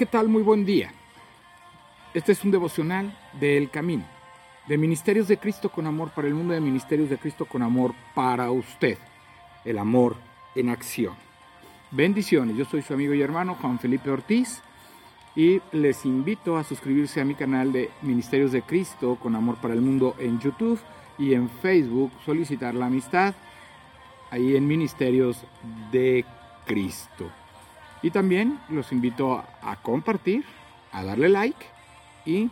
¿qué tal? Muy buen día. Este es un devocional del Camino, de Ministerios de Cristo con Amor para el mundo, de Ministerios de Cristo con Amor para usted. El amor en acción. Bendiciones, yo soy su amigo y hermano Juan Felipe Ortiz y les invito a suscribirse a mi canal de Ministerios de Cristo con Amor para el Mundo en YouTube y en Facebook, solicitar la amistad ahí en Ministerios de Cristo. Y también los invito a compartir, a darle like y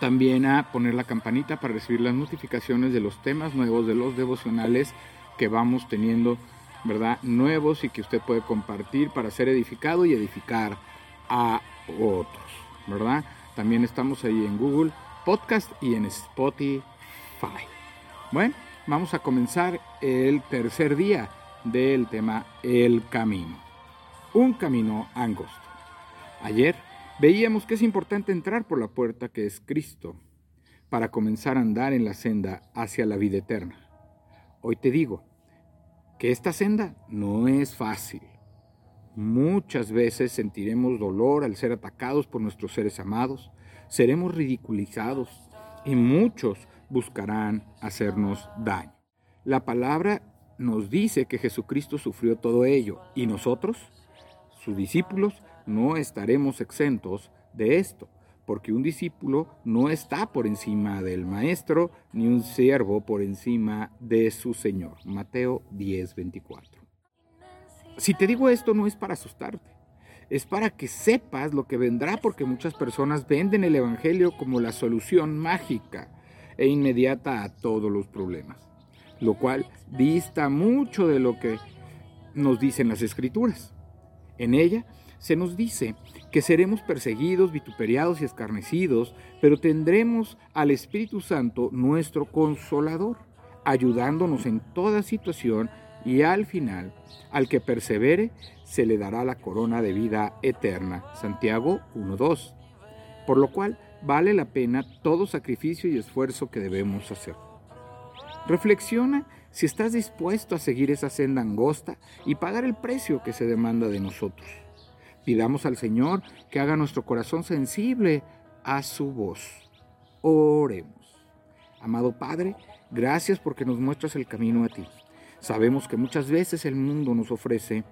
también a poner la campanita para recibir las notificaciones de los temas nuevos, de los devocionales que vamos teniendo, ¿verdad? Nuevos y que usted puede compartir para ser edificado y edificar a otros, ¿verdad? También estamos ahí en Google Podcast y en Spotify. Bueno, vamos a comenzar el tercer día del tema El Camino un camino angosto. Ayer veíamos que es importante entrar por la puerta que es Cristo para comenzar a andar en la senda hacia la vida eterna. Hoy te digo que esta senda no es fácil. Muchas veces sentiremos dolor al ser atacados por nuestros seres amados, seremos ridiculizados y muchos buscarán hacernos daño. La palabra nos dice que Jesucristo sufrió todo ello y nosotros sus discípulos, no estaremos exentos de esto, porque un discípulo no está por encima del maestro, ni un siervo por encima de su Señor. Mateo 10, 24. Si te digo esto no es para asustarte, es para que sepas lo que vendrá, porque muchas personas venden el Evangelio como la solución mágica e inmediata a todos los problemas, lo cual dista mucho de lo que nos dicen las escrituras. En ella se nos dice que seremos perseguidos, vituperiados y escarnecidos, pero tendremos al Espíritu Santo nuestro consolador, ayudándonos en toda situación y al final, al que persevere, se le dará la corona de vida eterna. Santiago 1.2. Por lo cual vale la pena todo sacrificio y esfuerzo que debemos hacer. Reflexiona si estás dispuesto a seguir esa senda angosta y pagar el precio que se demanda de nosotros. Pidamos al Señor que haga nuestro corazón sensible a su voz. Oremos. Amado Padre, gracias porque nos muestras el camino a ti. Sabemos que muchas veces el mundo nos ofrece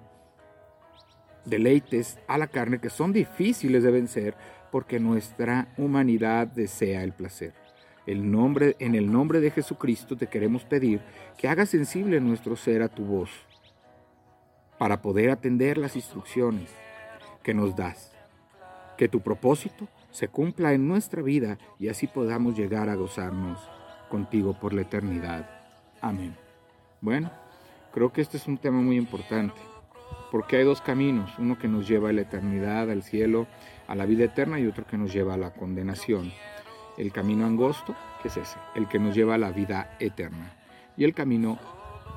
deleites a la carne que son difíciles de vencer porque nuestra humanidad desea el placer nombre, en el nombre de Jesucristo te queremos pedir que hagas sensible nuestro ser a tu voz para poder atender las instrucciones que nos das. Que tu propósito se cumpla en nuestra vida y así podamos llegar a gozarnos contigo por la eternidad. Amén. Bueno, creo que este es un tema muy importante, porque hay dos caminos, uno que nos lleva a la eternidad, al cielo, a la vida eterna y otro que nos lleva a la condenación. El camino angosto, que es ese, el que nos lleva a la vida eterna. Y el camino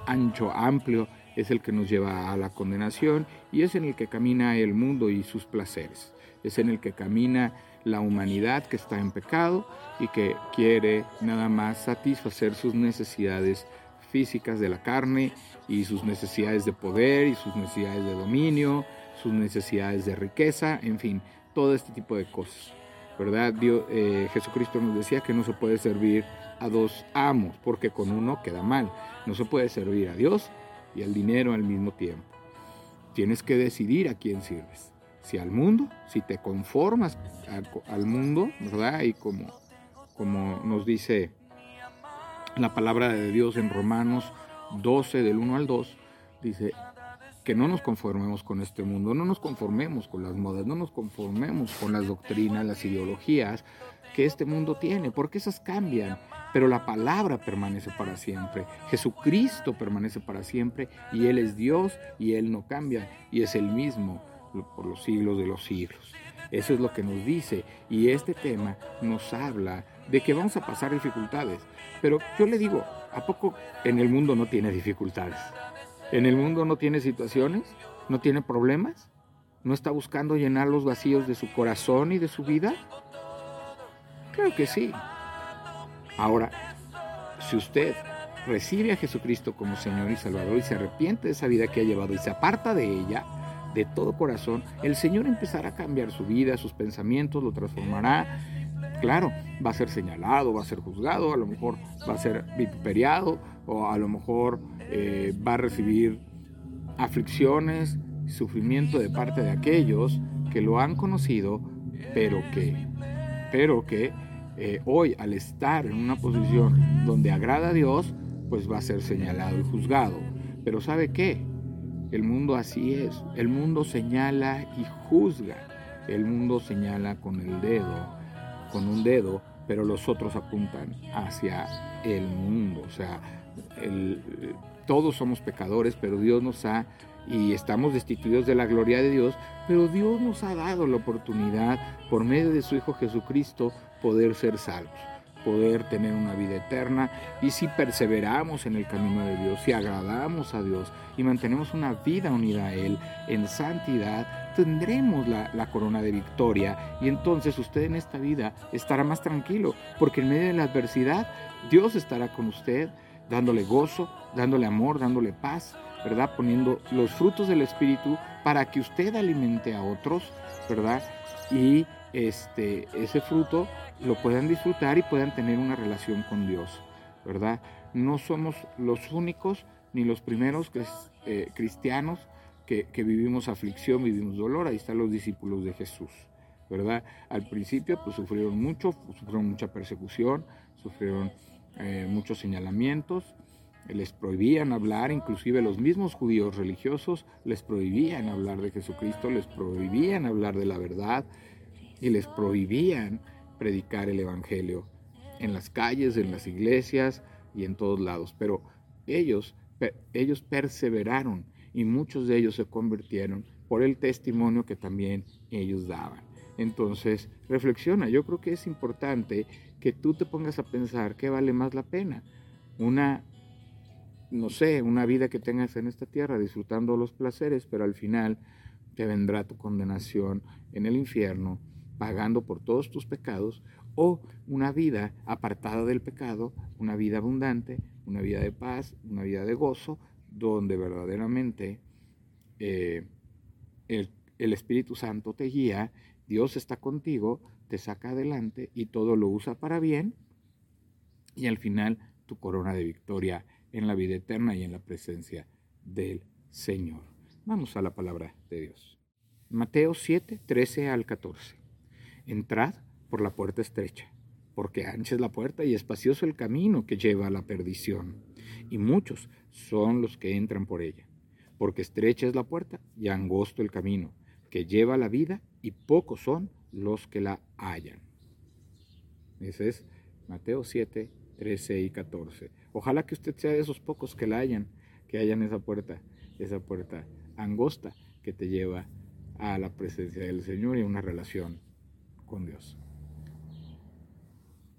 ancho, amplio, es el que nos lleva a la condenación y es en el que camina el mundo y sus placeres. Es en el que camina la humanidad que está en pecado y que quiere nada más satisfacer sus necesidades físicas de la carne y sus necesidades de poder y sus necesidades de dominio, sus necesidades de riqueza, en fin, todo este tipo de cosas. ¿Verdad? Eh, Jesucristo nos decía que no se puede servir a dos amos, porque con uno queda mal. No se puede servir a Dios y al dinero al mismo tiempo. Tienes que decidir a quién sirves. Si al mundo, si te conformas al, mundo, ¿verdad? Y como, como nos dice la palabra de Dios en Romanos 12, del 1 al 2, dice, que no nos conformemos con este mundo, no nos conformemos con las modas, no nos conformemos con las doctrinas, las ideologías que este mundo tiene, porque esas cambian, pero la palabra permanece para siempre, Jesucristo permanece para siempre y Él es Dios y Él no cambia y es el mismo por los siglos de los siglos. Eso es lo que nos dice y este tema nos habla de que vamos a pasar dificultades, pero yo le digo, ¿a poco en el mundo no tiene dificultades? En el mundo no tiene situaciones, no tiene problemas, no está buscando llenar los vacíos de su corazón y de su vida. Creo que sí. Ahora, si usted recibe a Jesucristo como Señor y Salvador y se arrepiente de esa vida que ha llevado y se aparta de ella, de todo corazón, el Señor empezará a cambiar su vida, sus pensamientos, lo transformará. Claro, va a ser señalado, va a ser juzgado, a lo mejor va a ser vituperiado o a lo mejor eh, va a recibir aflicciones, sufrimiento de parte de aquellos que lo han conocido, pero que, pero que eh, hoy al estar en una posición donde agrada a Dios, pues va a ser señalado y juzgado. Pero ¿sabe qué? El mundo así es. El mundo señala y juzga. El mundo señala con el dedo, con un dedo, pero los otros apuntan hacia el mundo. O sea, todos somos pecadores, pero Dios nos ha y estamos destituidos de la gloria de Dios, pero Dios nos ha dado la oportunidad por medio de su Hijo Jesucristo poder ser salvos poder tener una vida eterna y si perseveramos en el camino de Dios, si agradamos a Dios y mantenemos una vida unida a Él en santidad, tendremos la, la, corona de victoria y entonces usted en esta vida estará más tranquilo porque en medio de la adversidad Dios estará con usted dándole gozo, dándole amor, dándole paz, ¿verdad? Poniendo los frutos del Espíritu para que usted alimente a otros, ¿verdad? Y este, ese fruto lo puedan disfrutar y puedan tener una relación con Dios, ¿verdad? No somos los únicos ni los primeros eh, cristianos que, vivimos aflicción, vivimos dolor, ahí están los discípulos de Jesús, ¿verdad? Al principio pues sufrieron mucho, sufrieron mucha persecución, sufrieron eh, muchos señalamientos, les prohibían hablar, inclusive los mismos judíos religiosos les prohibían hablar de Jesucristo, les prohibían hablar de la verdad y les prohibían predicar el Evangelio en las calles, en las iglesias y en todos lados. Pero ellos, ellos perseveraron y muchos de ellos se convirtieron por el testimonio que también ellos daban. Entonces, reflexiona, yo creo que es importante que tú te pongas a pensar qué vale más la pena. Una, no sé, una vida que tengas en esta tierra disfrutando los placeres, pero al final te vendrá tu condenación en el infierno pagando por todos tus pecados, o una vida apartada del pecado, una vida abundante, una vida de paz, una vida de gozo, donde verdaderamente eh, el, el Espíritu Santo te guía, Dios está contigo, te saca adelante y todo lo usa para bien, y al final tu corona de victoria en la vida eterna y en la presencia del Señor. Vamos a la palabra de Dios. Mateo 7, 13 al 14. Entrad por la puerta estrecha, porque ancha es la puerta y espacioso el camino que lleva a la perdición, y muchos son los que entran por ella. Porque estrecha es la puerta y angosto el camino que lleva a la vida, y pocos son los que la hallan. Ese es Mateo 7, 13 y 14. Ojalá que usted sea de esos pocos que la hayan, que hayan esa puerta, esa puerta angosta que te lleva a la presencia del Señor y a una relación Dios.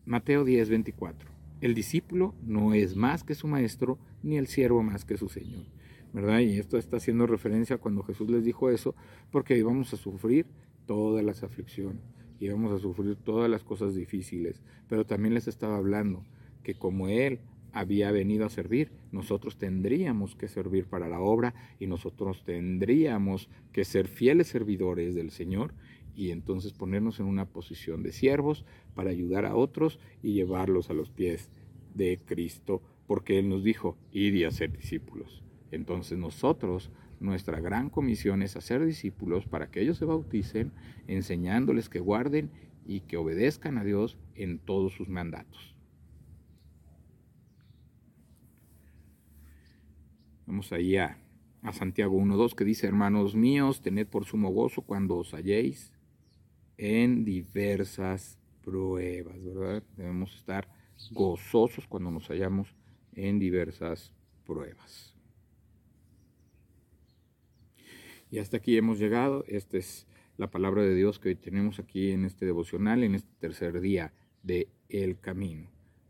Mateo 10, 24. El discípulo no es más que su maestro, ni el siervo más que su Señor. ¿Verdad? Y esto está haciendo referencia cuando Jesús les dijo eso, porque íbamos a sufrir todas las aflicciones, íbamos a sufrir todas las cosas difíciles, pero también les estaba hablando que como Él había venido a servir, nosotros tendríamos que servir para la obra y nosotros tendríamos que ser fieles servidores del Señor y entonces ponernos en una posición de siervos para ayudar a otros y llevarlos a los pies de Cristo, porque Él nos dijo, ir y hacer discípulos. Entonces nosotros, nuestra gran comisión es hacer discípulos para que ellos se bauticen, enseñándoles que guarden y que obedezcan a Dios en todos sus mandatos. Vamos ahí a, a Santiago 1.2 que dice, hermanos míos, tened por sumo gozo cuando os halléis en diversas pruebas, ¿verdad? Debemos estar gozosos cuando nos hallamos en diversas pruebas. Y hasta aquí hemos llegado. Esta es la palabra de Dios que hoy tenemos aquí en este devocional, en este tercer día de El Camino.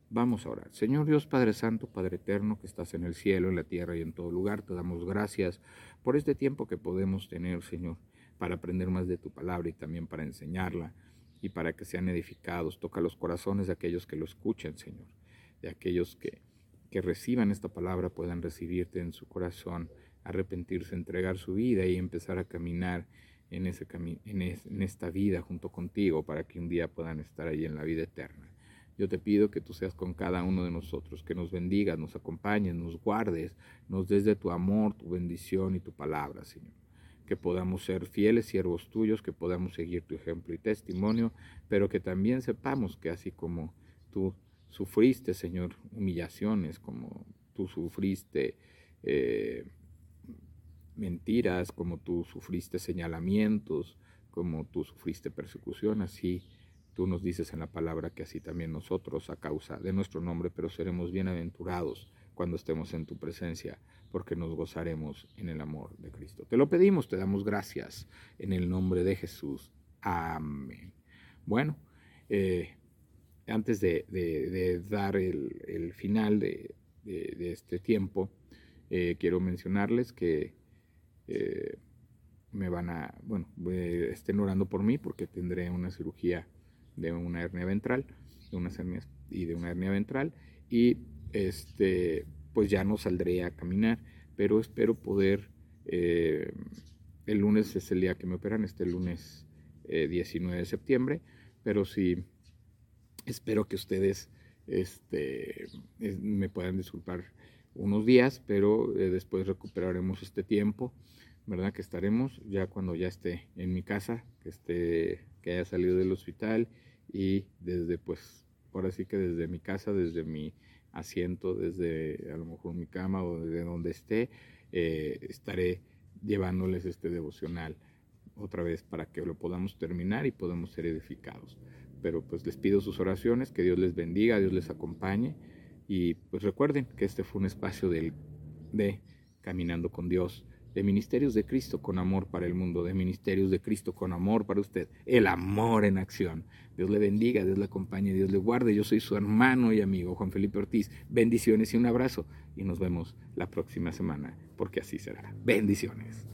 Vamos a orar. Señor Dios Padre Santo, Padre Eterno, que estás en el cielo, en la tierra y en todo lugar, te damos gracias por este tiempo que podemos tener, Señor para aprender más de tu palabra y también para enseñarla y para que sean edificados. Toca los corazones de aquellos que lo escuchen, Señor, de aquellos que, que reciban esta palabra puedan recibirte en su corazón arrepentirse, entregar su vida y empezar a caminar en, ese en, en esta vida junto contigo para que un día puedan estar ahí en la vida eterna. Yo te pido que tú seas con cada uno de nosotros, que nos bendigas, nos acompañes, nos guardes, nos des de tu amor, tu bendición y tu palabra, Señor. Que podamos ser fieles siervos tuyos, que podamos seguir tu ejemplo y testimonio, pero que también sepamos que así como tú sufriste, Señor, humillaciones, como tú sufriste eh, mentiras, como tú sufriste señalamientos, como tú sufriste persecución, así tú nos dices en la palabra que así también nosotros, a causa de nuestro nombre, pero seremos bienaventurados cuando estemos en tu presencia, porque nos gozaremos en el amor de Cristo. Te lo pedimos, te damos gracias en el nombre de Jesús. Amén. Bueno, eh, antes de, dar el, final de, este tiempo, eh, quiero mencionarles que eh, me van a, bueno, estén orando por mí porque tendré una cirugía de una hernia ventral, de unas hernias y de una hernia ventral y este, pues ya no saldré a caminar, pero espero poder, eh, el lunes es el día que me operan, este lunes 19 de septiembre, pero sí Espero que ustedes este, me puedan disculpar unos días, pero eh, después recuperaremos este tiempo, ¿verdad? Que estaremos ya cuando ya esté en mi casa, que esté, que haya salido del hospital y desde, pues, ahora sí que desde mi casa, desde mi asiento, desde a lo mejor mi cama o desde donde esté, eh, estaré llevándoles este devocional otra vez para que lo podamos terminar y podamos ser edificados. Pero pues les pido sus oraciones, que Dios les bendiga, Dios les acompañe y pues recuerden que este fue un espacio de, de Caminando con Dios, de Ministerios de Cristo con amor para el mundo, de Ministerios de Cristo con amor para usted, el amor en acción. Dios le bendiga, Dios le acompañe, Dios le guarde. Yo soy su hermano y amigo Juan Felipe Ortiz. Bendiciones y un abrazo y nos vemos la próxima semana, porque así será. Bendiciones.